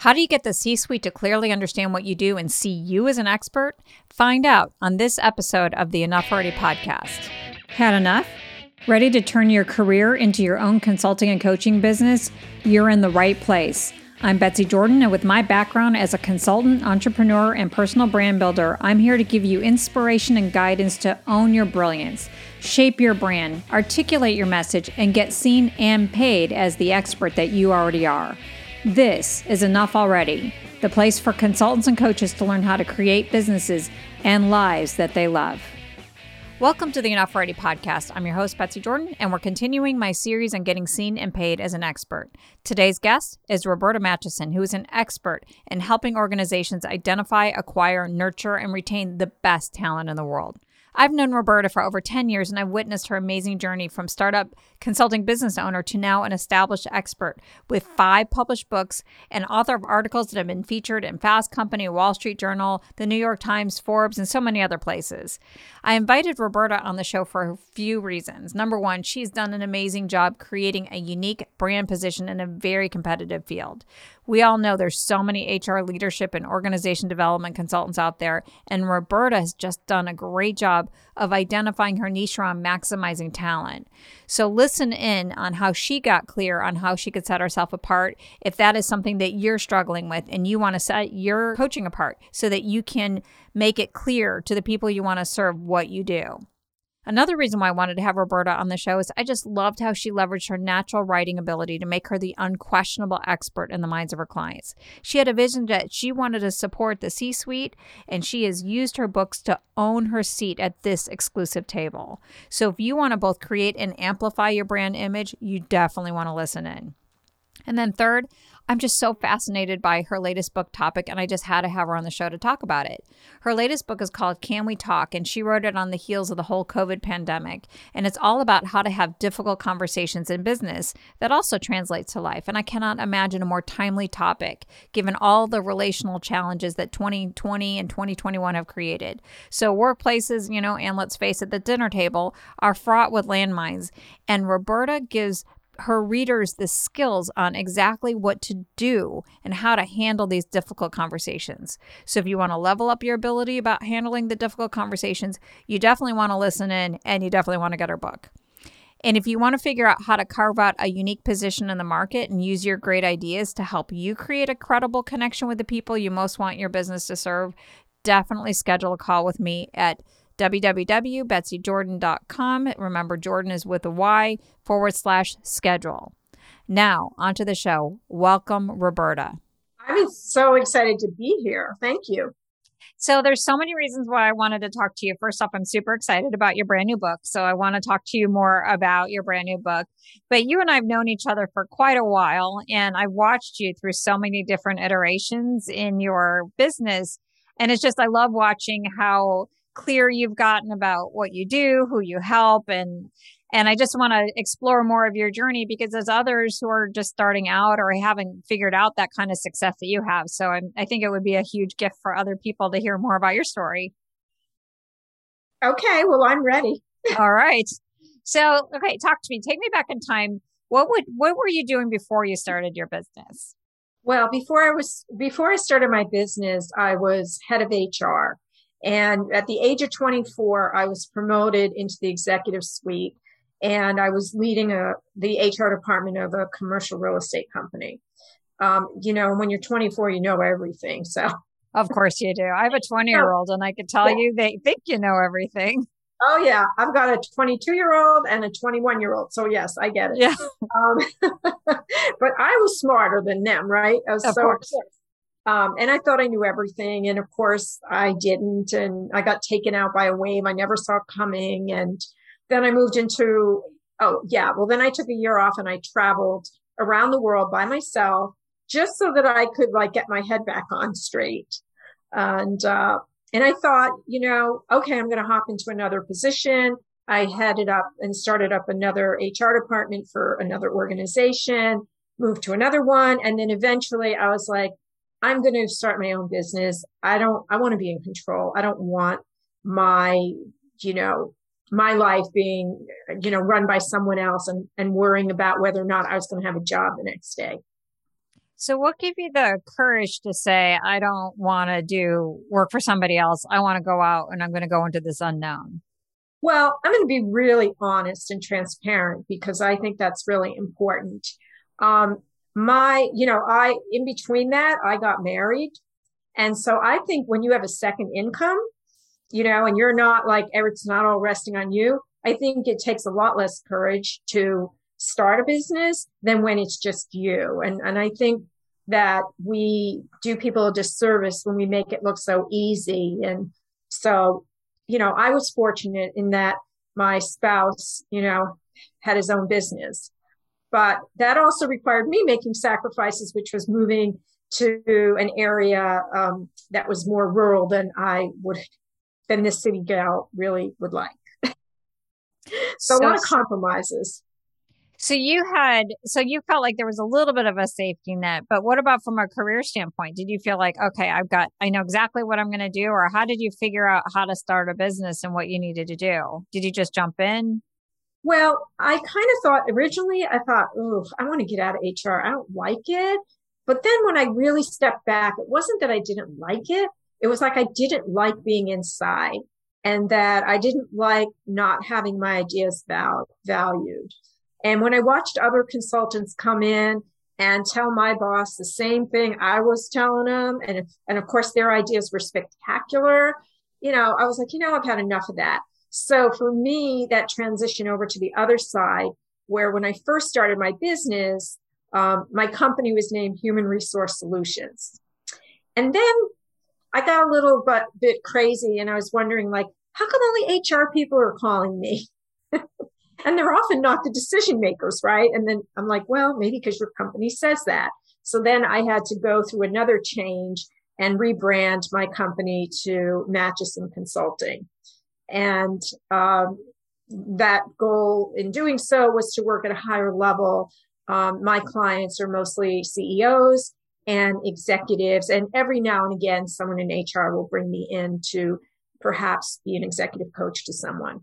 How do you get the C suite to clearly understand what you do and see you as an expert? Find out on this episode of the Enough Already podcast. Had enough? Ready to turn your career into your own consulting and coaching business? You're in the right place. I'm Betsy Jordan, and with my background as a consultant, entrepreneur, and personal brand builder, I'm here to give you inspiration and guidance to own your brilliance, shape your brand, articulate your message, and get seen and paid as the expert that you already are. This is Enough Already, the place for consultants and coaches to learn how to create businesses and lives that they love. Welcome to the Enough Already podcast. I'm your host, Betsy Jordan, and we're continuing my series on getting seen and paid as an expert. Today's guest is Roberta Matuson, who is an expert in helping organizations identify, acquire, nurture, and retain the best talent in the world. I've known Roberta for over 10 years and I've witnessed her amazing journey from startup consulting business owner to now an established expert with five published books and author of articles that have been featured in Fast Company, Wall Street Journal, the New York Times, Forbes, and so many other places. I invited Roberta on the show for a few reasons. Number one, she's done an amazing job creating a unique brand position in a very competitive field. We all know there's so many HR leadership and organization development consultants out there, and Roberta has just done a great job of identifying her niche around maximizing talent. So listen in on how she got clear on how she could set herself apart if that is something that you're struggling with and you want to set your coaching apart so that you can make it clear to the people you want to serve what you do. Another reason why I wanted to have Roberta on the show is I just loved how she leveraged her natural writing ability to make her the unquestionable expert in the minds of her clients. She had a vision that she wanted to support the C suite, and she has used her books to own her seat at this exclusive table. So if you want to both create and amplify your brand image, you definitely want to listen in. And then, third, I'm just so fascinated by her latest book topic, and I just had to have her on the show to talk about it. Her latest book is called Can We Talk, and she wrote it on the heels of the whole COVID pandemic. And it's all about how to have difficult conversations in business that also translates to life. And I cannot imagine a more timely topic given all the relational challenges that 2020 and 2021 have created. So, workplaces, you know, and let's face it, the dinner table are fraught with landmines. And Roberta gives her readers the skills on exactly what to do and how to handle these difficult conversations. So if you want to level up your ability about handling the difficult conversations, you definitely want to listen in and you definitely want to get her book. And if you want to figure out how to carve out a unique position in the market and use your great ideas to help you create a credible connection with the people you most want your business to serve, definitely schedule a call with me at www.betsyjordan.com. Remember, Jordan is with a Y forward slash schedule. Now, onto the show. Welcome, Roberta. I'm so excited to be here. Thank you. So there's so many reasons why I wanted to talk to you. First off, I'm super excited about your brand new book. So I want to talk to you more about your brand new book. But you and I have known each other for quite a while and I've watched you through so many different iterations in your business. And it's just, I love watching how clear you've gotten about what you do, who you help, and and I just want to explore more of your journey because there's others who are just starting out or haven't figured out that kind of success that you have. So I'm, I think it would be a huge gift for other people to hear more about your story. Okay, well, I'm ready. All right. So, okay, talk to me. Take me back in time. What would what were you doing before you started your business? Well, before I was before I started my business, I was head of HR. And at the age of 24, I was promoted into the executive suite and I was leading a, the HR department of a commercial real estate company. Um, you know, when you're 24, you know everything. So, of course you do. I have a 20 year old and I can tell yeah. you they think you know everything. Oh yeah, I've got a 22 year old and a 21 year old. So yes, I get it. Yeah. Um, but I was smarter than them, right? I was of so course. Um, and I thought I knew everything. And of course I didn't. And I got taken out by a wave I never saw coming. And then I moved into, oh, yeah. Well, then I took a year off and I traveled around the world by myself just so that I could like get my head back on straight. And, uh, and I thought, you know, okay, I'm going to hop into another position. I headed up and started up another HR department for another organization, moved to another one. And then eventually I was like, I'm going to start my own business. I don't, I want to be in control. I don't want my, you know, my life being, you know, run by someone else and, and worrying about whether or not I was going to have a job the next day. So, what gave you the courage to say, I don't want to do work for somebody else? I want to go out and I'm going to go into this unknown? Well, I'm going to be really honest and transparent because I think that's really important. Um, my, you know, I, in between that, I got married. And so I think when you have a second income, you know, and you're not like, it's not all resting on you, I think it takes a lot less courage to start a business than when it's just you. And, and I think that we do people a disservice when we make it look so easy. And so, you know, I was fortunate in that my spouse, you know, had his own business. But that also required me making sacrifices, which was moving to an area um, that was more rural than I would, than this city gal really would like. so, so a lot of compromises. So you had, so you felt like there was a little bit of a safety net, but what about from a career standpoint? Did you feel like, okay, I've got, I know exactly what I'm going to do, or how did you figure out how to start a business and what you needed to do? Did you just jump in? Well, I kind of thought originally, I thought, oh, I want to get out of HR. I don't like it. But then when I really stepped back, it wasn't that I didn't like it. It was like I didn't like being inside and that I didn't like not having my ideas val- valued. And when I watched other consultants come in and tell my boss the same thing I was telling them, and and of course their ideas were spectacular, you know, I was like, you know, I've had enough of that. So for me, that transition over to the other side, where when I first started my business, um, my company was named Human Resource Solutions, and then I got a little bit, crazy, and I was wondering, like, how come only HR people are calling me? and they're often not the decision makers, right? And then I'm like, well, maybe because your company says that. So then I had to go through another change and rebrand my company to Matuson Consulting. And um, that goal in doing so was to work at a higher level. Um, my clients are mostly CEOs and executives, and every now and again, someone in HR will bring me in to perhaps be an executive coach to someone.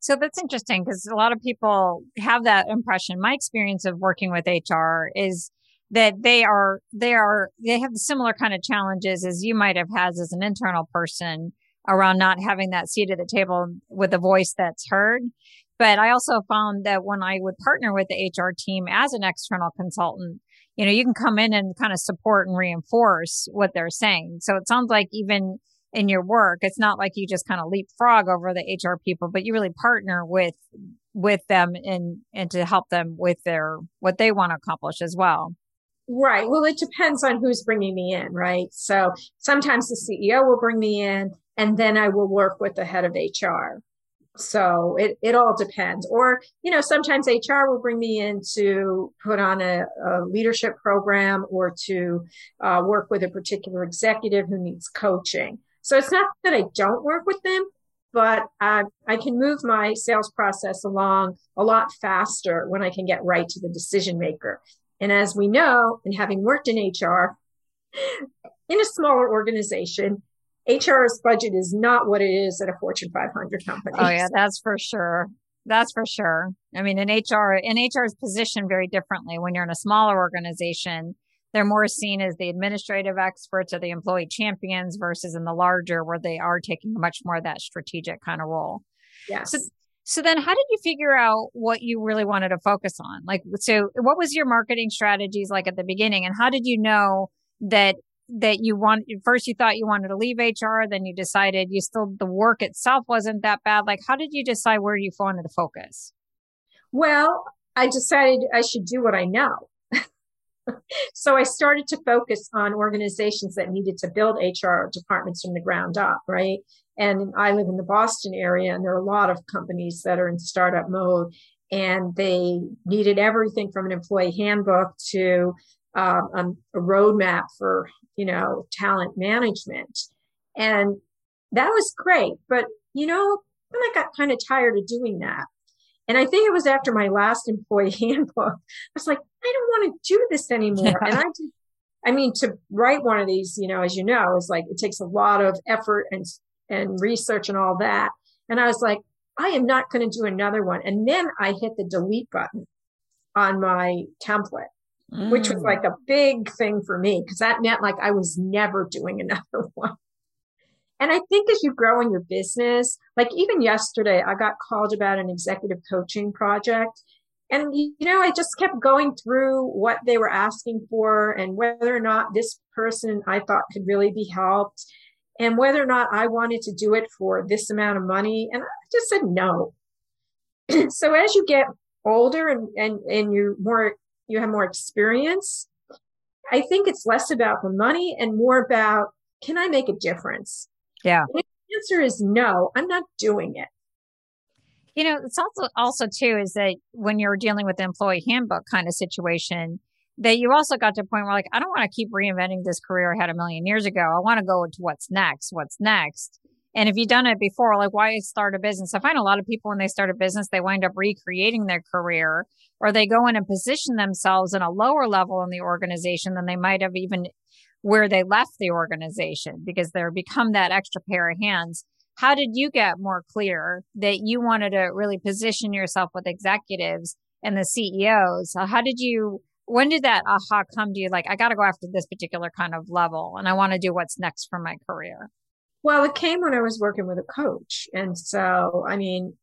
So that's interesting because a lot of people have that impression. My experience of working with HR is that they are, they are, they have similar kind of challenges as you might have had as an internal person around not having that seat at the table with a voice that's heard. But I also found that when I would partner with the HR team as an external consultant, you know, you can come in and kind of support and reinforce what they're saying. So it sounds like even in your work. It's not like you just kind of leapfrog over the HR people, but you really partner with with them and and to help them with their what they want to accomplish as well. Right. Well, it depends on who's bringing me in, right? So sometimes the CEO will bring me in and then I will work with the head of HR. So it, it all depends. Or, you know, sometimes HR will bring me in to put on a, a leadership program or to uh, work with a particular executive who needs coaching. So it's not that I don't work with them, but uh, I can move my sales process along a lot faster when I can get right to the decision maker. And as we know, and having worked in HR, in a smaller organization, HR's budget is not what it is at a Fortune 500 company. Oh yeah, that's for sure. That's for sure. I mean, in HR, in HR is positioned very differently when you're in a smaller organization they're more seen as the administrative experts or the employee champions versus in the larger where they are taking much more of that strategic kind of role. Yes. So, so then how did you figure out what you really wanted to focus on? Like, so what was your marketing strategies like at the beginning and how did you know that that you want first you thought you wanted to leave HR, then you decided you still the work itself wasn't that bad. Like how did you decide where you wanted to focus? Well, I decided I should do what I know so I started to focus on organizations that needed to build HR departments from the ground up, right? And I live in the Boston area, and there are a lot of companies that are in startup mode, and they needed everything from an employee handbook to um, a roadmap for, you know, talent management. And that was great. But, you know, then I got kind of tired of doing that. And I think it was after my last employee handbook. I was like, I don't want to do this anymore. and I just, I mean, to write one of these, you know, as you know, is like, it takes a lot of effort and, and research and all that. And I was like, I am not going to do another one. And then I hit the delete button on my template. Mm. which was mm. like a big thing for me because that meant like I was never doing another one. And I think as you grow in your business, like even yesterday, I got called about an executive coaching project. And, you know, I just kept going through what they were asking for and whether or not this person I thought could really be helped and whether or not I wanted to do it for this amount of money. And I just said no. so as you get older and, and, and you're more, you have more experience, I think it's less about the money and more about, can I make a difference? Yeah. And the answer is no, I'm not doing it. You know, it's also, also too, is that when you're dealing with the employee handbook kind of situation, that you also got to a point where like, I don't want to keep reinventing this career I had a million years ago. I want to go to what's next, what's next. And if you've done it before, like why start a business? I find a lot of people when they start a business, they wind up recreating their career or they go in and position themselves in a lower level in the organization than they might have even where they left the organization because they're become that extra pair of hands. How did you get more clear that you wanted to really position yourself with executives and the CEOs? How did you when did that aha come to you like i got to go after this particular kind of level and i want to do what's next for my career well it came when i was working with a coach. And so i mean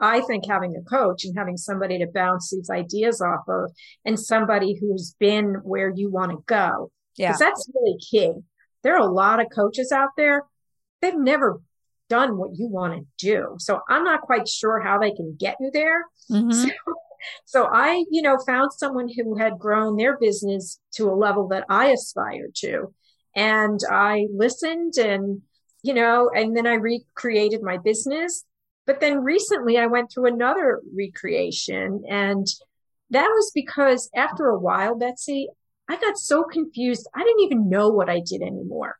i think having a coach and having somebody to bounce these ideas off of and somebody who's been where you want to go yeah. that's really key. There are a lot of coaches out there they've never done what you want to do. So i'm not quite sure how they can get you there. Mm-hmm. so so I, you know, found someone who had grown their business to a level that I aspired to. And I listened and, you know, and then I recreated my business. But then recently I went through another recreation. And that was because after a while, Betsy, I got so confused. I didn't even know what I did anymore.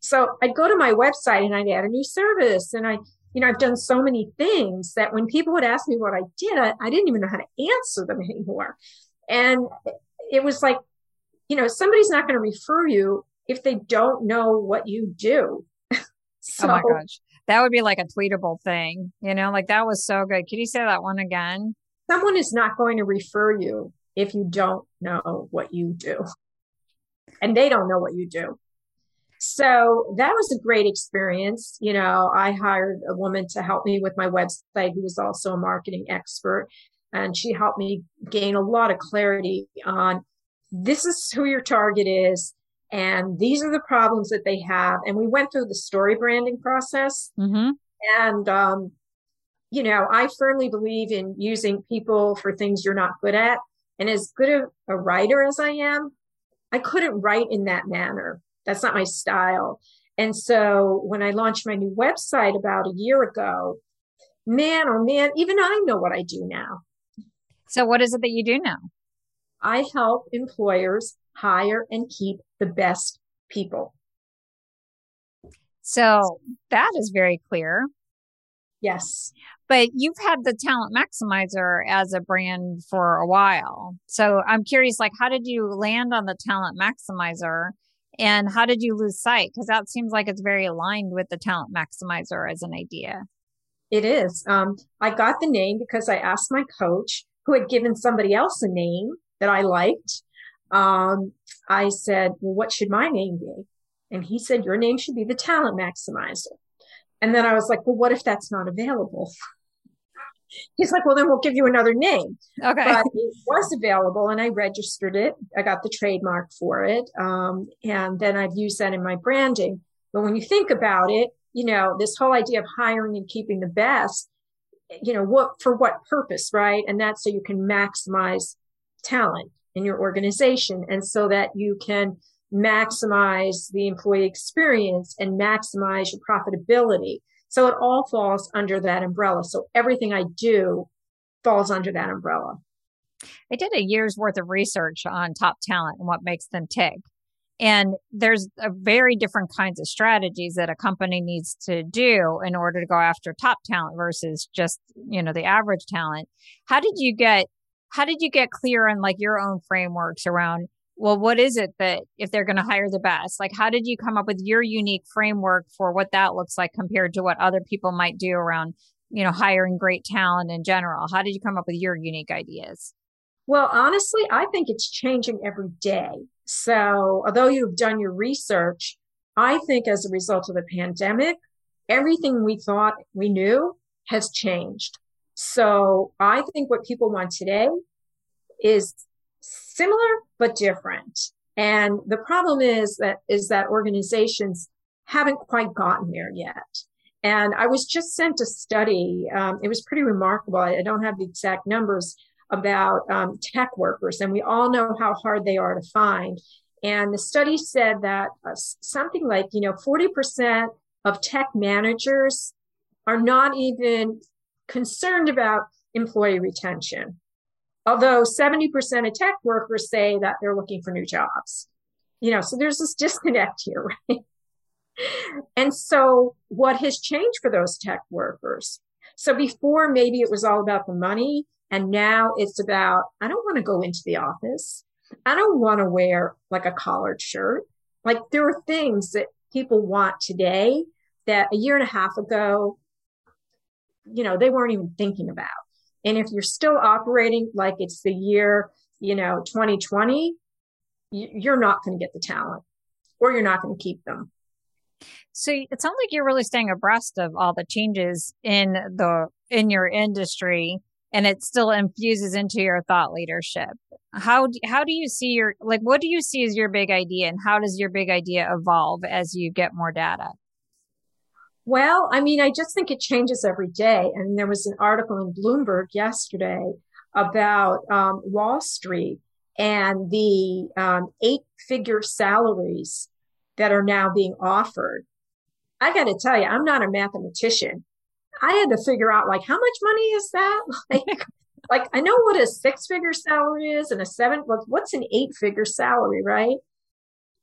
So I'd go to my website and I'd add a new service and I you know, I've done so many things that when people would ask me what I did, I, I didn't even know how to answer them anymore. And it was like, you know, somebody's not going to refer you if they don't know what you do. So, oh my gosh. That would be like a tweetable thing, you know, like that was so good. Can you say that one again? Someone is not going to refer you if you don't know what you do. And they don't know what you do. So that was a great experience. You know, I hired a woman to help me with my website who was also a marketing expert. And she helped me gain a lot of clarity on this is who your target is. And these are the problems that they have. And we went through the story branding process. Mm-hmm. And, um, you know, I firmly believe in using people for things you're not good at. And as good a, a writer as I am, I couldn't write in that manner. That's not my style. And so when I launched my new website about a year ago, man, oh man, even I know what I do now. So what is it that you do now? I help employers hire and keep the best people. So that is very clear. Yes. But you've had the Talent Maximizer as a brand for a while. So I'm curious, like, how did you land on the Talent Maximizer? And how did you lose sight? Because that seems like it's very aligned with the talent maximizer as an idea. It is. Um, I got the name because I asked my coach, who had given somebody else a name that I liked. Um, I said, Well, what should my name be? And he said, Your name should be the talent maximizer. And then I was like, Well, what if that's not available? He's like, well, then we'll give you another name. Okay. But it was available and I registered it. I got the trademark for it. Um, and then I've used that in my branding. But when you think about it, you know, this whole idea of hiring and keeping the best, you know, what for what purpose, right? And that's so you can maximize talent in your organization and so that you can maximize the employee experience and maximize your profitability so it all falls under that umbrella. So everything I do falls under that umbrella. I did a year's worth of research on top talent and what makes them tick. And there's a very different kinds of strategies that a company needs to do in order to go after top talent versus just, you know, the average talent. How did you get how did you get clear on like your own frameworks around well, what is it that if they're going to hire the best? Like, how did you come up with your unique framework for what that looks like compared to what other people might do around, you know, hiring great talent in general? How did you come up with your unique ideas? Well, honestly, I think it's changing every day. So, although you've done your research, I think as a result of the pandemic, everything we thought we knew has changed. So, I think what people want today is similar but different. And the problem is that is that organizations haven't quite gotten there yet. And I was just sent a study. Um, it was pretty remarkable. I, don't have the exact numbers, about um, tech workers, and we all know how hard they are to find. And the study said that uh, something like, you know, 40% of tech managers are not even concerned about employee retention. Although 70% of tech workers say that they're looking for new jobs. You know, so there's this disconnect here, right? and so what has changed for those tech workers? So before maybe it was all about the money and now it's about, I don't want to go into the office. I don't want to wear like a collared shirt. Like there are things that people want today that a year and a half ago, you know, they weren't even thinking about. And if you're still operating like it's the year, you know, 2020, you're not going to get the talent or you're not going to keep them. So it sounds like you're really staying abreast of all the changes in the in your industry and it still infuses into your thought leadership how do, how do you see your like what do you see as your big idea and how does your big idea evolve as you get more data well i mean i just think it changes every day and there was an article in bloomberg yesterday about um, wall street and the um, eight figure salaries that are now being offered i got to tell you i'm not a mathematician I had to figure out like how much money is that? Like, like I know what a six figure salary is and a seven, what's an eight figure salary, right?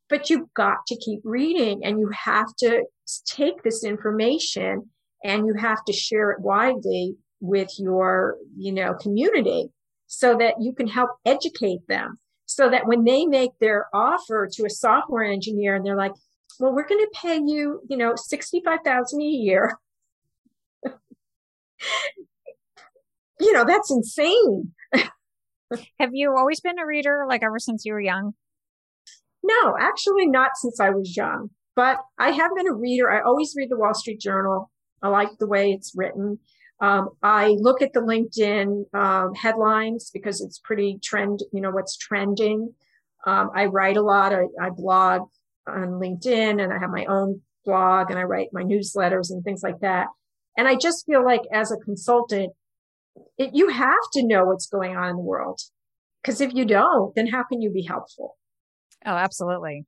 But you've got to keep reading and you have to take this information and you have to share it widely with your, you know, community so that you can help educate them so that when they make their offer to a software engineer and they're like, well, we're going to pay you, you know, 65,000 a year you know, that's insane. Have you always been a reader, like ever since you were young? No, actually, not since I was young. But I have been a reader. I always read the Wall Street Journal. I like the way it's written. Um, I look at the LinkedIn um, headlines because it's pretty trend, you know, what's trending. Um, I write a lot. I, I blog on LinkedIn and I have my own blog and I write my newsletters and things like that. And I just feel like as a consultant, it, you have to know what's going on in the world. Because if you don't, then how can you be helpful? Oh, absolutely.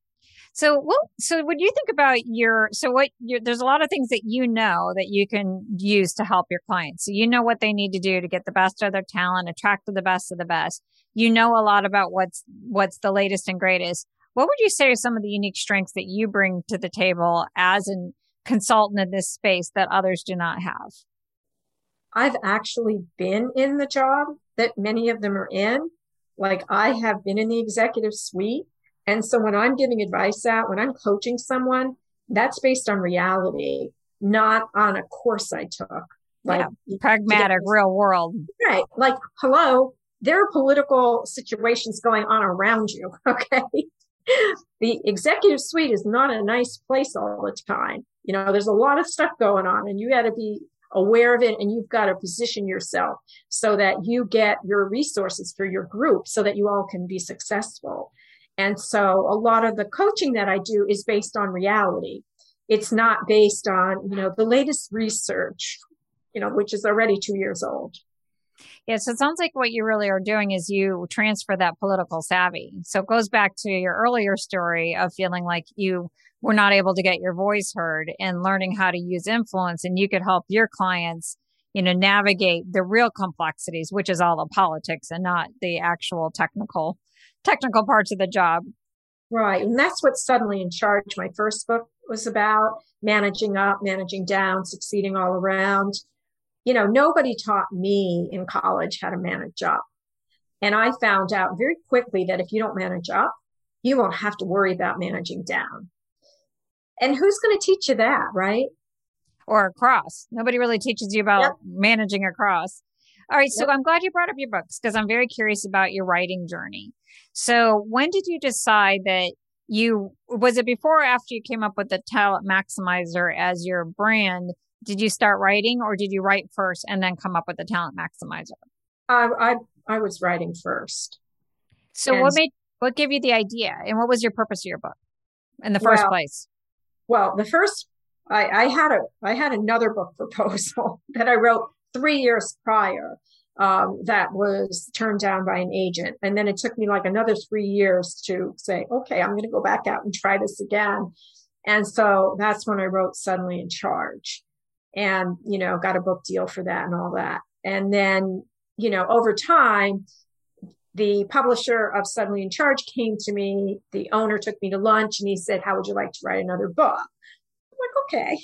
So, well, so when you think about your, so what there's a lot of things that you know that you can use to help your clients. So you know what they need to do to get the best of their talent, attract the best of the best. You know a lot about what's, what's the latest and greatest. What would you say are some of the unique strengths that you bring to the table as a consultant in this space that others do not have? I've actually been in the job that many of them are in. Like I have been in the executive suite. And so when I'm giving advice out, when I'm coaching someone, that's based on reality, not on a course I took. Like yeah, pragmatic, real world. Right. Like, hello, there are political situations going on around you. Okay. the executive suite is not a nice place all the time. You know, there's a lot of stuff going on and you got to be aware of it and you've got to position yourself so that you get your resources for your group so that you all can be successful. And so a lot of the coaching that I do is based on reality. It's not based on, you know, the latest research, you know, which is already two years old. Yeah, so it sounds like what you really are doing is you transfer that political savvy. So it goes back to your earlier story of feeling like you were not able to get your voice heard and learning how to use influence and you could help your clients, you know, navigate the real complexities, which is all the politics and not the actual technical technical parts of the job. Right. And that's what suddenly in charge my first book was about managing up, managing down, succeeding all around you know, nobody taught me in college how to manage up. And I found out very quickly that if you don't manage up, you won't have to worry about managing down. And who's going to teach you that, right? Or across. Nobody really teaches you about yep. managing across. All right. So yep. I'm glad you brought up your books because I'm very curious about your writing journey. So when did you decide that you was it before or after you came up with the talent maximizer as your brand? Did you start writing or did you write first and then come up with the talent maximizer? Uh, I I was writing first. So and what made what gave you the idea and what was your purpose of your book in the first well, place? Well, the first I, I had a I had another book proposal that I wrote three years prior um, that was turned down by an agent, and then it took me like another three years to say, okay, I'm going to go back out and try this again. And so that's when I wrote Suddenly in Charge, and you know got a book deal for that and all that. And then you know over time, the publisher of Suddenly in Charge came to me. The owner took me to lunch, and he said, "How would you like to write another book?" Like, okay.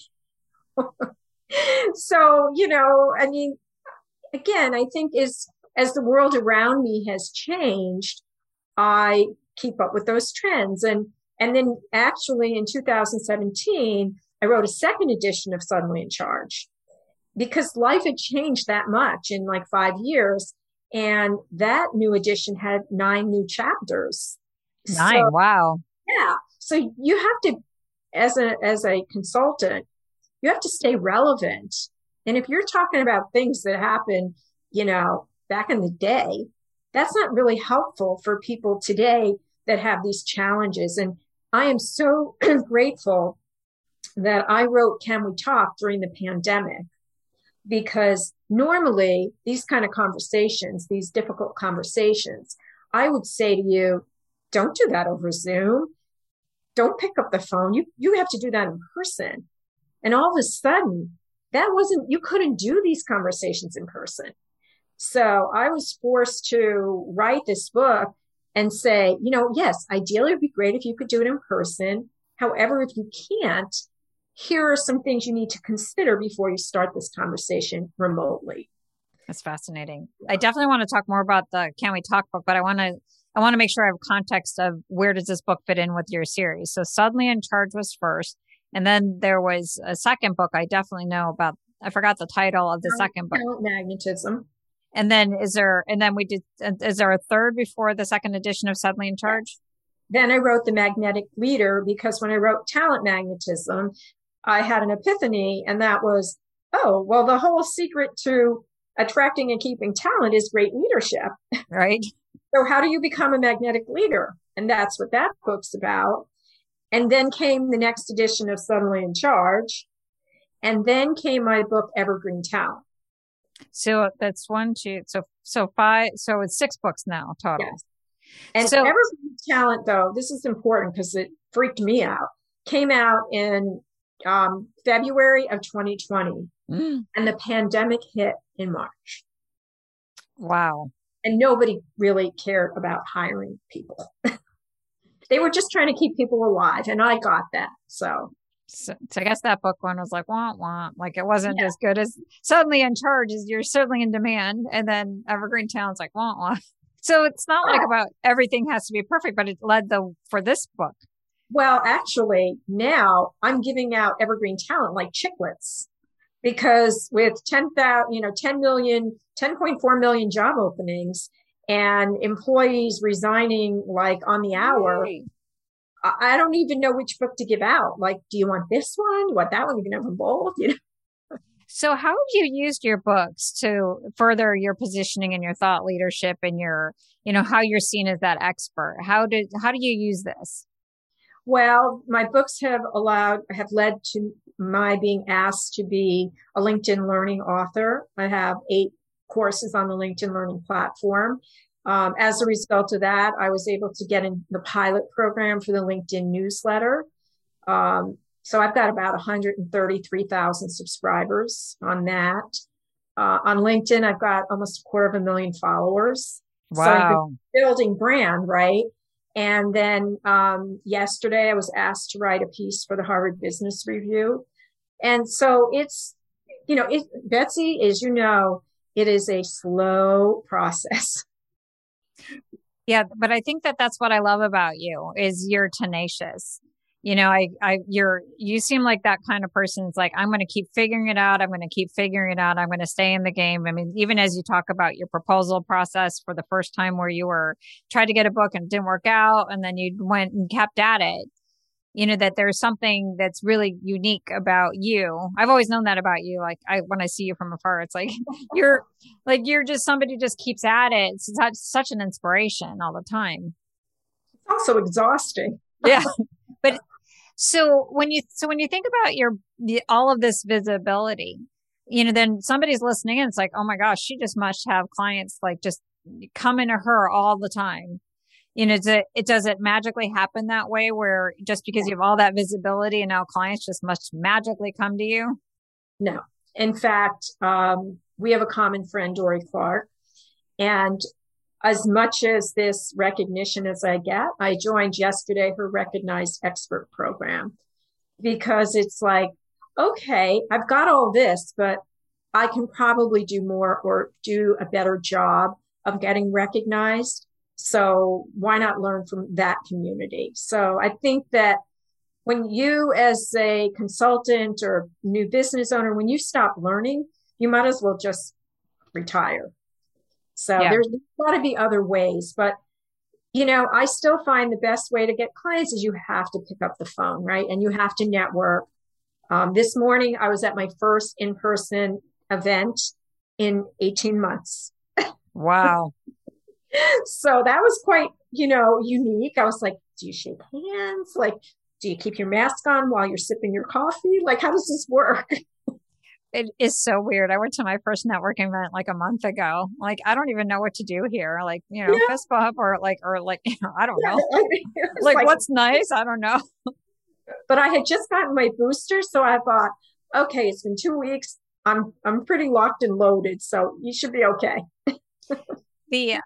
so, you know, I mean, again, I think is as the world around me has changed, I keep up with those trends. And and then actually in 2017, I wrote a second edition of Suddenly in Charge because life had changed that much in like five years. And that new edition had nine new chapters. Nine. So, wow. Yeah. So you have to as a as a consultant, you have to stay relevant. And if you're talking about things that happened, you know, back in the day, that's not really helpful for people today that have these challenges. And I am so grateful that I wrote Can We Talk during the pandemic because normally these kind of conversations, these difficult conversations, I would say to you, don't do that over Zoom don't pick up the phone. You you have to do that in person. And all of a sudden, that wasn't you couldn't do these conversations in person. So I was forced to write this book and say, you know, yes, ideally it'd be great if you could do it in person. However, if you can't, here are some things you need to consider before you start this conversation remotely. That's fascinating. I definitely want to talk more about the Can We Talk book, but I want to I want to make sure I have context of where does this book fit in with your series. So Suddenly in Charge was first. And then there was a second book I definitely know about. I forgot the title of the second book. Magnetism. And then is there, and then we did, is there a third before the second edition of Suddenly in Charge? Then I wrote The Magnetic Leader because when I wrote Talent Magnetism, I had an epiphany and that was, oh, well, the whole secret to attracting and keeping talent is great leadership. Right. So, how do you become a magnetic leader? And that's what that book's about. And then came the next edition of Suddenly in Charge. And then came my book, Evergreen Talent. So that's one, two, so so five, so it's six books now total. Yes. And so, Evergreen Talent, though, this is important because it freaked me out. Came out in um, February of 2020, mm. and the pandemic hit in March. Wow and nobody really cared about hiring people. they were just trying to keep people alive, and I got that. So. So, so, I guess that book one was like wah wah, like it wasn't yeah. as good as suddenly in charge is you're certainly in demand, and then Evergreen Talent's like wah wah. So it's not like about everything has to be perfect, but it led the for this book. Well, actually, now I'm giving out Evergreen Talent like chiclets because with 10,000, you know, 10 million, 10.4 million job openings and employees resigning like on the hour, right. I don't even know which book to give out. Like, do you want this one? You want that one? You can have them both, you know? So how have you used your books to further your positioning and your thought leadership and your, you know, how you're seen as that expert? How did, how do you use this? Well, my books have allowed, have led to my being asked to be a LinkedIn learning author. I have eight courses on the LinkedIn learning platform. Um, as a result of that, I was able to get in the pilot program for the LinkedIn newsletter. Um, so I've got about 133,000 subscribers on that. Uh, on LinkedIn, I've got almost a quarter of a million followers. Wow. So building brand, right? And then um, yesterday, I was asked to write a piece for the Harvard Business Review. And so it's, you know, it, Betsy, as you know, it is a slow process. Yeah, but I think that that's what I love about you is you're tenacious. you know, I, I, you're, you seem like that kind of person. It's like, I'm going to keep figuring it out. I'm going to keep figuring it out. I'm going to stay in the game. I mean, even as you talk about your proposal process for the first time where you were tried to get a book and didn't work out and then you went and kept at it, you know, that there's something that's really unique about you. I've always known that about you. Like I, when I see you from afar, it's like you're like, you're just somebody who just keeps at it. It's such, such an inspiration all the time. It's also exhausting. yeah. But so when you so when you think about your the, all of this visibility, you know, then somebody's listening and it's like, oh my gosh, she just must have clients like just coming to her all the time. You know, it, it does it magically happen that way where just because you have all that visibility and now clients just must magically come to you? No. In fact, um, we have a common friend, Dorie Clark, and as much as this recognition as I get, I joined yesterday her recognized expert program because it's like, okay, I've got all this, but I can probably do more or do a better job of getting recognized. So why not learn from that community? So I think that when you as a consultant or new business owner, when you stop learning, you might as well just retire so yeah. there's got to be other ways, but you know, I still find the best way to get clients is you have to pick up the phone, right? And you have to network. Um, this morning, I was at my first in person event in 18 months. Wow. so that was quite, you know, unique. I was like, do you shake hands? Like, do you keep your mask on while you're sipping your coffee? Like, how does this work? it is so weird. I went to my first networking event like a month ago. Like, I don't even know what to do here. Like, you know, yeah. fist bump or like, or like, you know, I don't know. like, like, what's nice? I don't know. But I had just gotten my booster. So I thought, okay, it's been two weeks. I'm, I'm pretty locked and loaded. So you should be okay. the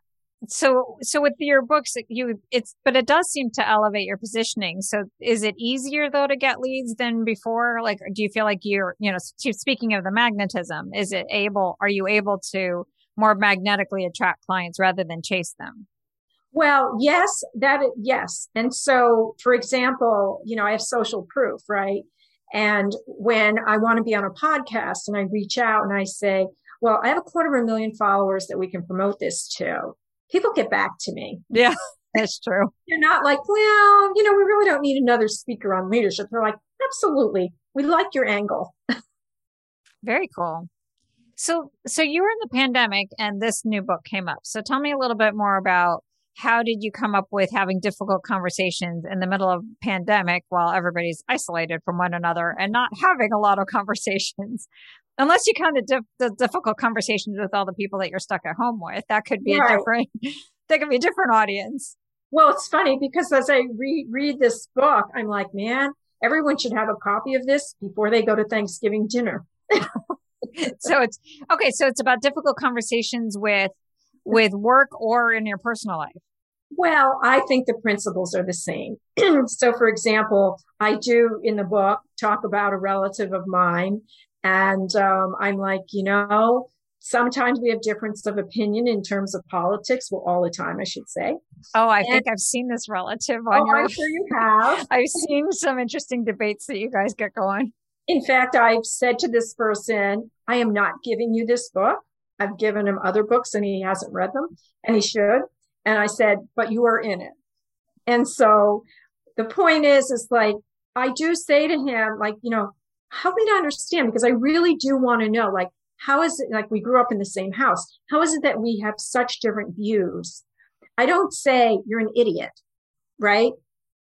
so so with your books you it's but it does seem to elevate your positioning. So is it easier though to get leads than before? Like do you feel like you're you know speaking of the magnetism is it able are you able to more magnetically attract clients rather than chase them? Well yes that yes. And so for example you know i have social proof right? And when i want to be on a podcast and i reach out and i say well i have a quarter of a million followers that we can promote this to people get back to me. Yeah, that's true. They're not like, well, you know, we really don't need another speaker on leadership. They're like, absolutely. We like your angle. Very cool. So, so you were in the pandemic and this new book came up. So tell me a little bit more about how did you come up with having difficult conversations in the middle of pandemic while everybody's isolated from one another and not having a lot of conversations unless you count the, dif- the difficult conversations with all the people that you're stuck at home with that could be right. a different that could be a different audience well it's funny because as i re- read this book i'm like man everyone should have a copy of this before they go to thanksgiving dinner so it's okay so it's about difficult conversations with with work or in your personal life well, I think the principles are the same. so, for example, I do in the book talk about a relative of mine and um, I'm like, you know, sometimes we have difference of opinion in terms of politics. Well, all the time, I should say. Oh, I and, think I've seen this relative on oh, your. I'm sure you have. I've seen some interesting debates that you guys get going. In fact, I've said to this person, I am not giving you this book. I've given him other books and he hasn't read them and he should. And I said, but you are in it. And so the point is, is like, I do say to him, like, you know, help me to understand because I really do want to know, like, how is it like we grew up in the same house? How is it that we have such different views? I don't say you're an idiot, right?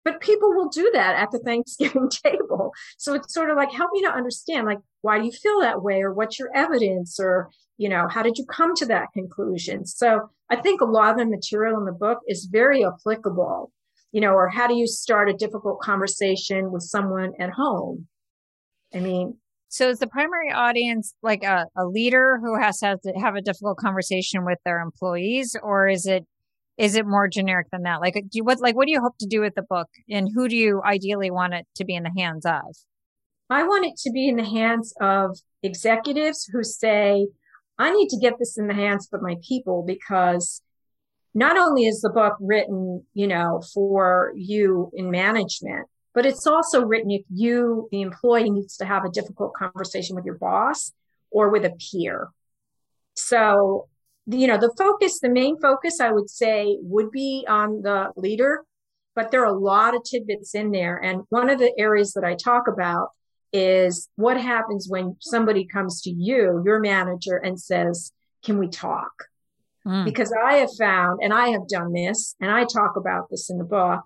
But people will do that at the Thanksgiving table. So it's sort of like, help me to understand, like, why do you feel that way? Or what's your evidence? Or, you know, how did you come to that conclusion? So I think a lot of the material in the book is very applicable, you know, or how do you start a difficult conversation with someone at home? I mean, so is the primary audience like a, a leader who has to, have to have a difficult conversation with their employees, or is it is it more generic than that? Like, do you, what like what do you hope to do with the book, and who do you ideally want it to be in the hands of? I want it to be in the hands of executives who say, "I need to get this in the hands of my people because." Not only is the book written, you know, for you in management, but it's also written if you, the employee, needs to have a difficult conversation with your boss or with a peer. So, you know, the focus, the main focus, I would say, would be on the leader, but there are a lot of tidbits in there. And one of the areas that I talk about is what happens when somebody comes to you, your manager, and says, Can we talk? Mm. Because I have found, and I have done this, and I talk about this in the book,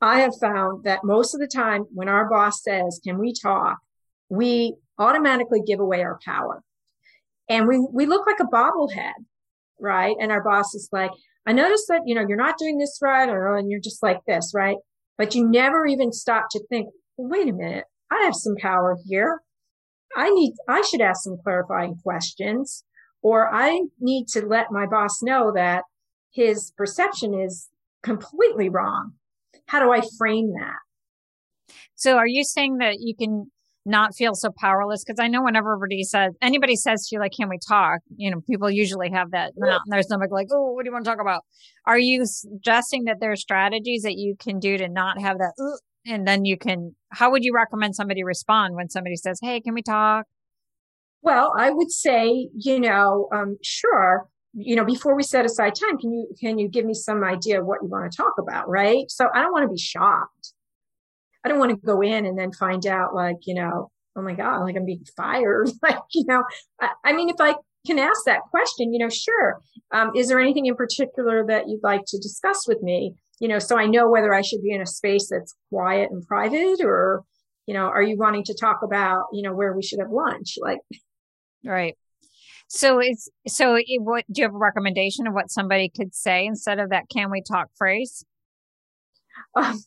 I have found that most of the time when our boss says, Can we talk? we automatically give away our power. And we, we look like a bobblehead, right? And our boss is like, I noticed that, you know, you're not doing this right, or, oh, and you're just like this, right? But you never even stop to think, wait a minute, I have some power here. I need, I should ask some clarifying questions, or I need to let my boss know that his perception is completely wrong how do I frame that? So are you saying that you can not feel so powerless? Because I know whenever everybody says anybody says to you like, "Can we talk?" You know, people usually have that yeah. their stomach like, "Oh, what do you want to talk about?" Are you suggesting that there are strategies that you can do to not have that? And then you can. How would you recommend somebody respond when somebody says, "Hey, can we talk?" Well, I would say, you know, um, sure, you know, before we set aside time, can you can you give me some idea of what you want to talk about, right? So I don't want to be shocked. I don't want to go in and then find out like, you know, oh my God, like I'm being fired. like, you know, I, I, mean, if I can ask that question, you know, sure. Um, is there anything in particular that you'd like to discuss with me? You know, so I know whether I should be in a space that's quiet and private or, you know, are you wanting to talk about, you know, where we should have lunch? Like, right. So it's so it, what do you have a recommendation of what somebody could say instead of that "Can we talk?" phrase? Um,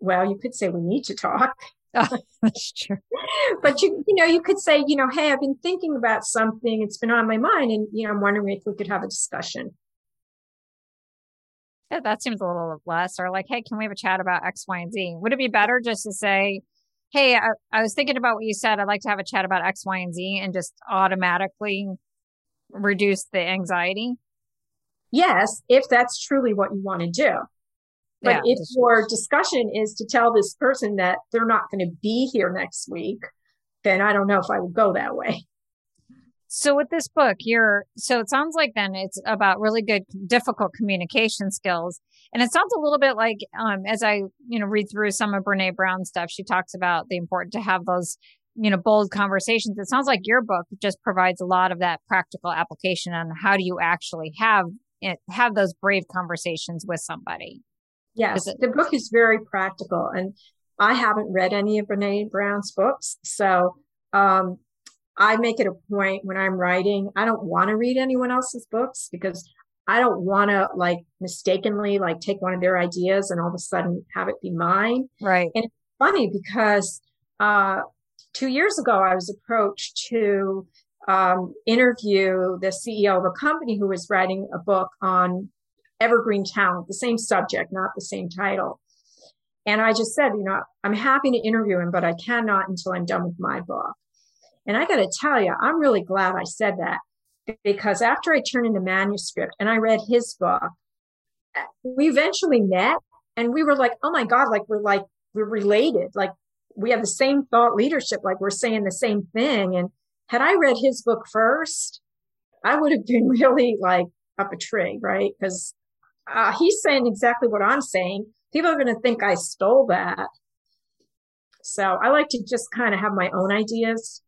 well, you could say we need to talk. Oh, that's true. but you you know you could say you know hey I've been thinking about something it's been on my mind and you know I'm wondering if we could have a discussion. Yeah, that seems a little less. Or like, hey, can we have a chat about X, Y, and Z? Would it be better just to say, hey, I, I was thinking about what you said. I'd like to have a chat about X, Y, and Z, and just automatically reduce the anxiety? Yes, if that's truly what you want to do. But yeah, if your discussion is to tell this person that they're not going to be here next week, then I don't know if I would go that way. So with this book, you're so it sounds like then it's about really good difficult communication skills. And it sounds a little bit like um, as I, you know, read through some of Brene Brown's stuff, she talks about the importance to have those you know, bold conversations. It sounds like your book just provides a lot of that practical application on how do you actually have it, have those brave conversations with somebody. Yes, it- the book is very practical, and I haven't read any of Brene Brown's books, so um, I make it a point when I'm writing. I don't want to read anyone else's books because I don't want to like mistakenly like take one of their ideas and all of a sudden have it be mine. Right. And it's funny because uh, two years ago, I was approached to um, interview the CEO of a company who was writing a book on evergreen talent, the same subject, not the same title. And I just said, you know, I'm happy to interview him, but I cannot until I'm done with my book. And I got to tell you, I'm really glad I said that because after I turned in the manuscript and I read his book, we eventually met and we were like, oh my God, like we're like, we're related. Like we have the same thought leadership, like we're saying the same thing. And had I read his book first, I would have been really like up a tree, right? Because uh, he's saying exactly what I'm saying. People are going to think I stole that. So I like to just kind of have my own ideas.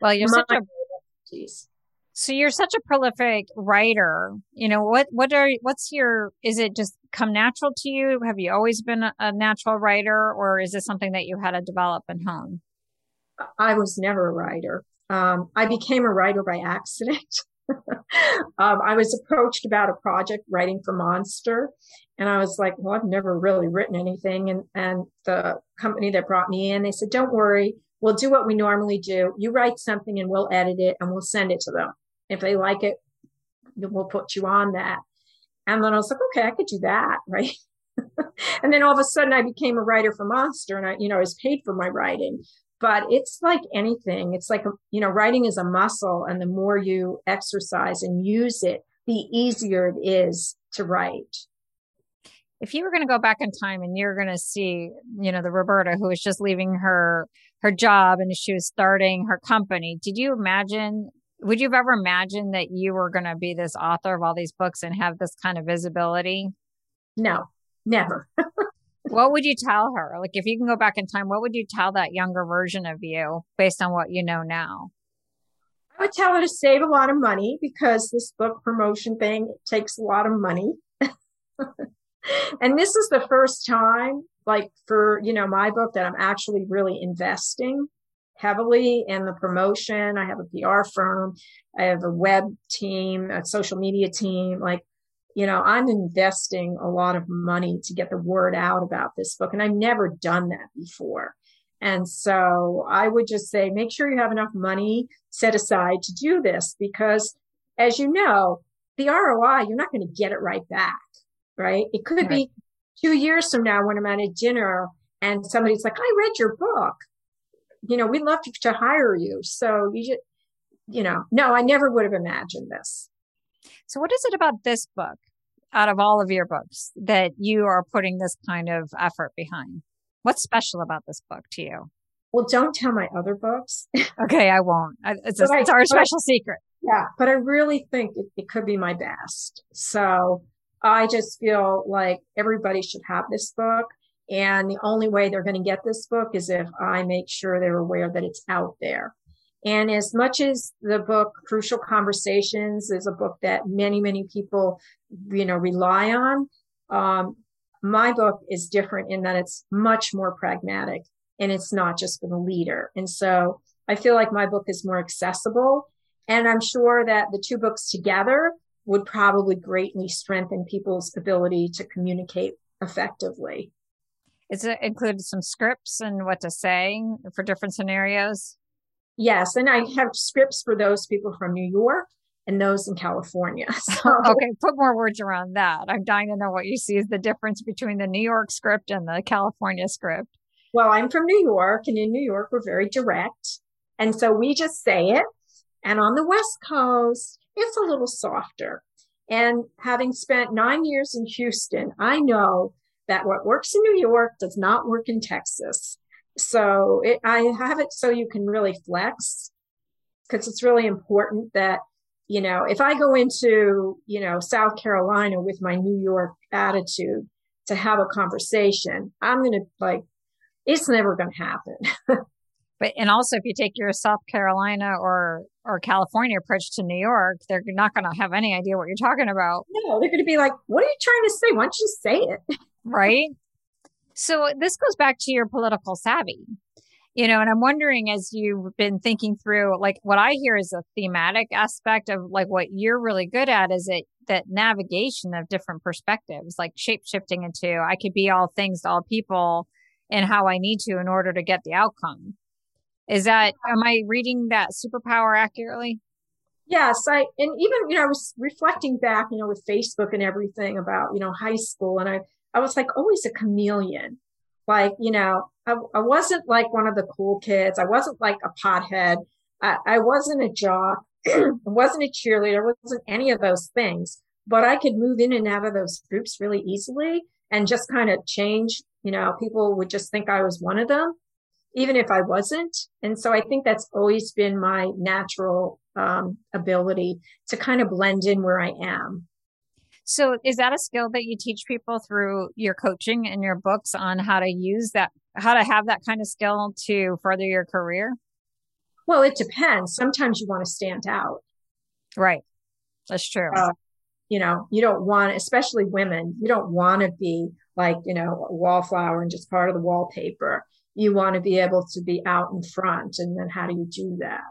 Well, you're my- such a so you're such a prolific writer. You know, what, what are, what's your, is it just come natural to you? Have you always been a, natural writer or is this something that you had to develop and hone? I was never a writer. Um, I became a writer by accident. um, I was approached about a project writing for Monster, and I was like, "Well, I've never really written anything." And and the company that brought me in, they said, "Don't worry, we'll do what we normally do. You write something, and we'll edit it, and we'll send it to them." If they like it, we'll put you on that. And then I was like, okay, I could do that, right? and then all of a sudden I became a writer for Monster and I, you know, I was paid for my writing. But it's like anything. It's like, you know, writing is a muscle. And the more you exercise and use it, the easier it is to write. if you were going to go back in time and you're going to see, you know, the Roberta who was just leaving her her job and she was starting her company, did you imagine would you have ever imagined that you were going to be this author of all these books and have this kind of visibility? No, never. what would you tell her? Like if you can go back in time, what would you tell that younger version of you based on what you know now? I would tell her to save a lot of money because this book promotion thing takes a lot of money. and this is the first time like for you know my book that i'm actually really investing heavily in the promotion i have a pr firm i have a web team a social media team like you know i'm investing a lot of money to get the word out about this book and i've never done that before and so i would just say make sure you have enough money set aside to do this because as you know the roi you're not going to get it right back right? It could right. be two years from now when I'm at a dinner and somebody's like, I read your book. You know, we'd love to, to hire you. So you just, you know, no, I never would have imagined this. So what is it about this book out of all of your books that you are putting this kind of effort behind? What's special about this book to you? Well, don't tell my other books. okay, I won't. It's, a, I, it's our special I, secret. Yeah, but I really think it, it could be my best. So I just feel like everybody should have this book. And the only way they're going to get this book is if I make sure they're aware that it's out there. And as much as the book Crucial Conversations is a book that many, many people, you know, rely on, um, my book is different in that it's much more pragmatic and it's not just for the leader. And so I feel like my book is more accessible. And I'm sure that the two books together would probably greatly strengthen people's ability to communicate effectively. Is it included some scripts and what to say for different scenarios? Yes, and I have scripts for those people from New York and those in California. So. okay, put more words around that. I'm dying to know what you see is the difference between the New York script and the California script. Well, I'm from New York, and in New York, we're very direct. And so we just say it. And on the West Coast, it's a little softer. And having spent nine years in Houston, I know that what works in New York does not work in Texas. So it, I have it so you can really flex because it's really important that, you know, if I go into, you know, South Carolina with my New York attitude to have a conversation, I'm going to like, it's never going to happen. but and also if you take your South Carolina or or California approach to New York, they're not going to have any idea what you're talking about. No, they're going to be like, "What are you trying to say? Why don't you say it?" Mm-hmm. right. So this goes back to your political savvy, you know, and I'm wondering as you've been thinking through, like what I hear is a thematic aspect of like what you're really good at is it that navigation of different perspectives, like shape shifting into I could be all things to all people and how I need to in order to get the outcome. Is that am I reading that superpower accurately? Yes, I and even you know I was reflecting back, you know, with Facebook and everything about you know high school, and I I was like always a chameleon. Like you know, I, I wasn't like one of the cool kids. I wasn't like a pothead. I, I wasn't a jock. I wasn't a cheerleader. I wasn't any of those things. But I could move in and out of those groups really easily and just kind of change. You know, people would just think I was one of them even if I wasn't. And so I think that's always been my natural um, ability to kind of blend in where I am. So is that a skill that you teach people through your coaching and your books on how to use that, how to have that kind of skill to further your career? Well, it depends. Sometimes you want to stand out. Right. That's true. Uh, you know, you don't want, especially women, you don't want to be like, you know, a wallflower and just part of the wallpaper you want to be able to be out in front and then how do you do that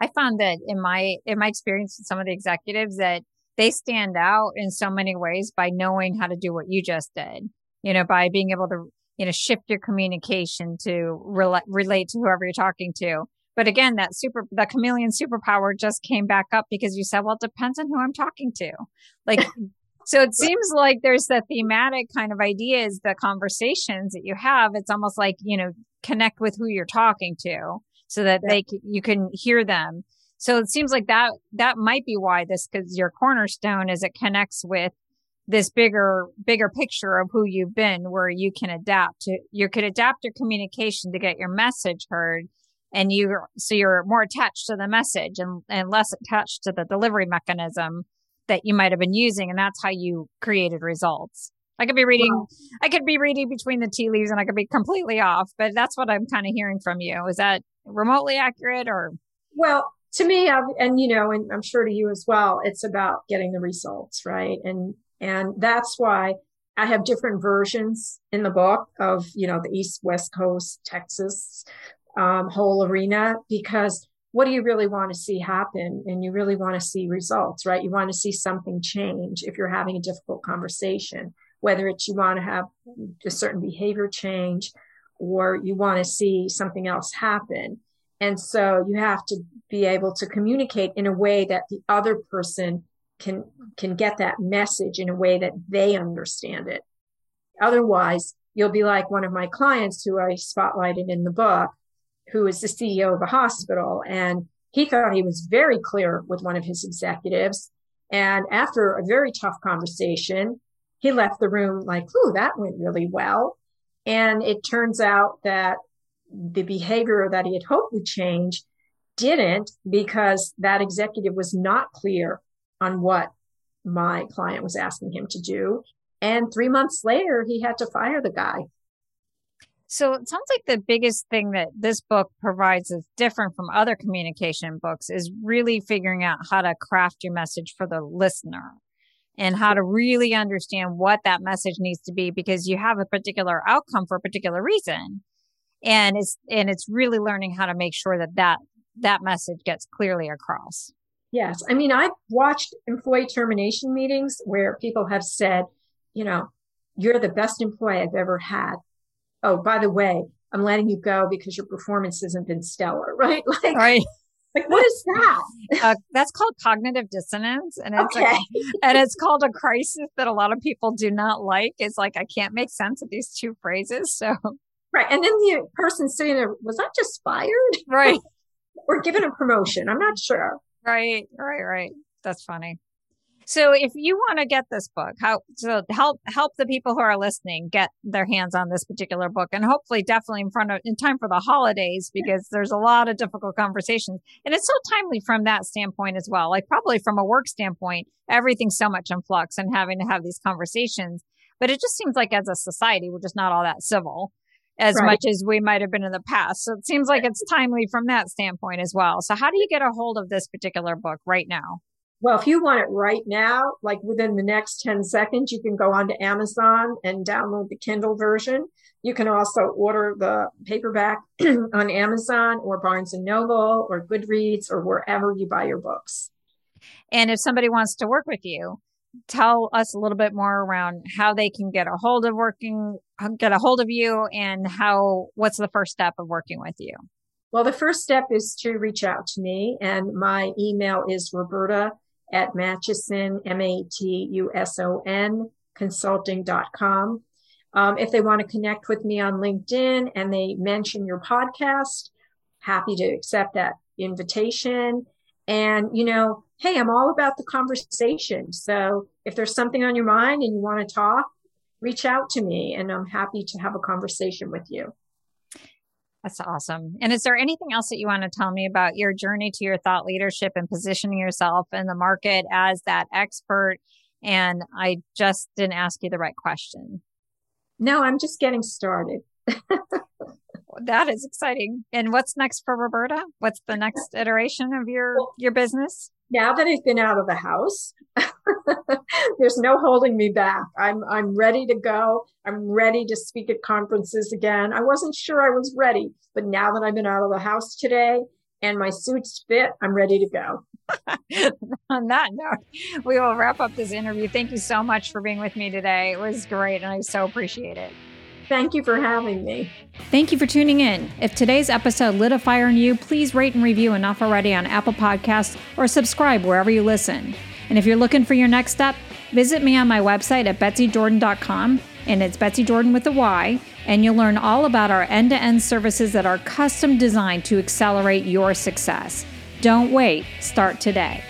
i found that in my in my experience with some of the executives that they stand out in so many ways by knowing how to do what you just did you know by being able to you know shift your communication to rela- relate to whoever you're talking to but again that super the chameleon superpower just came back up because you said well it depends on who i'm talking to like So it seems like there's the thematic kind of ideas, the conversations that you have. It's almost like, you know, connect with who you're talking to so that yeah. they, you can hear them. So it seems like that, that might be why this, cause your cornerstone is it connects with this bigger bigger picture of who you've been where you can adapt to you could adapt your communication to get your message heard and you so you're more attached to the message and, and less attached to the delivery mechanism that you might have been using and that's how you created results i could be reading wow. i could be reading between the tea leaves and i could be completely off but that's what i'm kind of hearing from you is that remotely accurate or well to me I've, and you know and i'm sure to you as well it's about getting the results right and and that's why I have different versions in the book of, you know, the East, West Coast, Texas, um, whole arena, because what do you really want to see happen? And you really want to see results, right? You want to see something change if you're having a difficult conversation, whether it's you want to have a certain behavior change or you want to see something else happen. And so you have to be able to communicate in a way that the other person can can get that message in a way that they understand it. Otherwise, you'll be like one of my clients who I spotlighted in the book, who is the CEO of a hospital, and he thought he was very clear with one of his executives. And after a very tough conversation, he left the room like, "Ooh, that went really well." And it turns out that the behavior that he had hoped would change didn't because that executive was not clear on what my client was asking him to do. And three months later, he had to fire the guy. So it sounds like the biggest thing that this book provides is different from other communication books is really figuring out how to craft your message for the listener and how to really understand what that message needs to be because you have a particular outcome for a particular reason. And it's, and it's really learning how to make sure that that, that message gets clearly across. Yes. I mean, I've watched employee termination meetings where people have said, you know, you're the best employee I've ever had. Oh, by the way, I'm letting you go because your performance hasn't been stellar, right? Like, right. Like what is that? Uh, that's called cognitive dissonance, and it's okay. a, and it's called a crisis that a lot of people do not like. It's like I can't make sense of these two phrases. So right, and then the person sitting there was I just fired? Right, or given a promotion? I'm not sure. Right, right, right. That's funny. So if you want to get this book, how so help help the people who are listening get their hands on this particular book and hopefully definitely in front of in time for the holidays because there's a lot of difficult conversations. And it's so timely from that standpoint as well. Like probably from a work standpoint, everything's so much in flux and having to have these conversations. But it just seems like as a society, we're just not all that civil as right. much as we might have been in the past. So it seems like it's timely from that standpoint as well. So how do you get a hold of this particular book right now? Well, if you want it right now, like within the next 10 seconds, you can go onto Amazon and download the Kindle version. You can also order the paperback on Amazon or Barnes and Noble or Goodreads or wherever you buy your books. And if somebody wants to work with you, tell us a little bit more around how they can get a hold of working get a hold of you and how what's the first step of working with you? Well the first step is to reach out to me and my email is roberta at matuson m-a-t-u-s-o-n consulting.com um, if they want to connect with me on linkedin and they mention your podcast happy to accept that invitation and you know hey, I'm all about the conversation. So if there's something on your mind and you want to talk, reach out to me and I'm happy to have a conversation with you. That's awesome. And is there anything else that you want to tell me about your journey to your thought leadership and positioning yourself in the market as that expert? And I just didn't ask you the right question. No, I'm just getting started. that is exciting. And what's next for Roberta? What's the next iteration of your your business? now that I've been out of the house, there's no holding me back. I'm I'm ready to go. I'm ready to speak at conferences again. I wasn't sure I was ready, but now that I've been out of the house today and my suits fit, I'm ready to go. On that note, we will wrap up this interview. Thank you so much for being with me today. It was great and I so appreciate it. Thank you for having me. Thank you for tuning in. If today's episode lit a fire in you, please rate and review Enough Already on Apple Podcasts or subscribe wherever you listen. And if you're looking for your next step, visit me on my website at betsyjordan.com, and it's Betsy Jordan with a Y, and you'll learn all about our end to end services that are custom designed to accelerate your success. Don't wait, start today.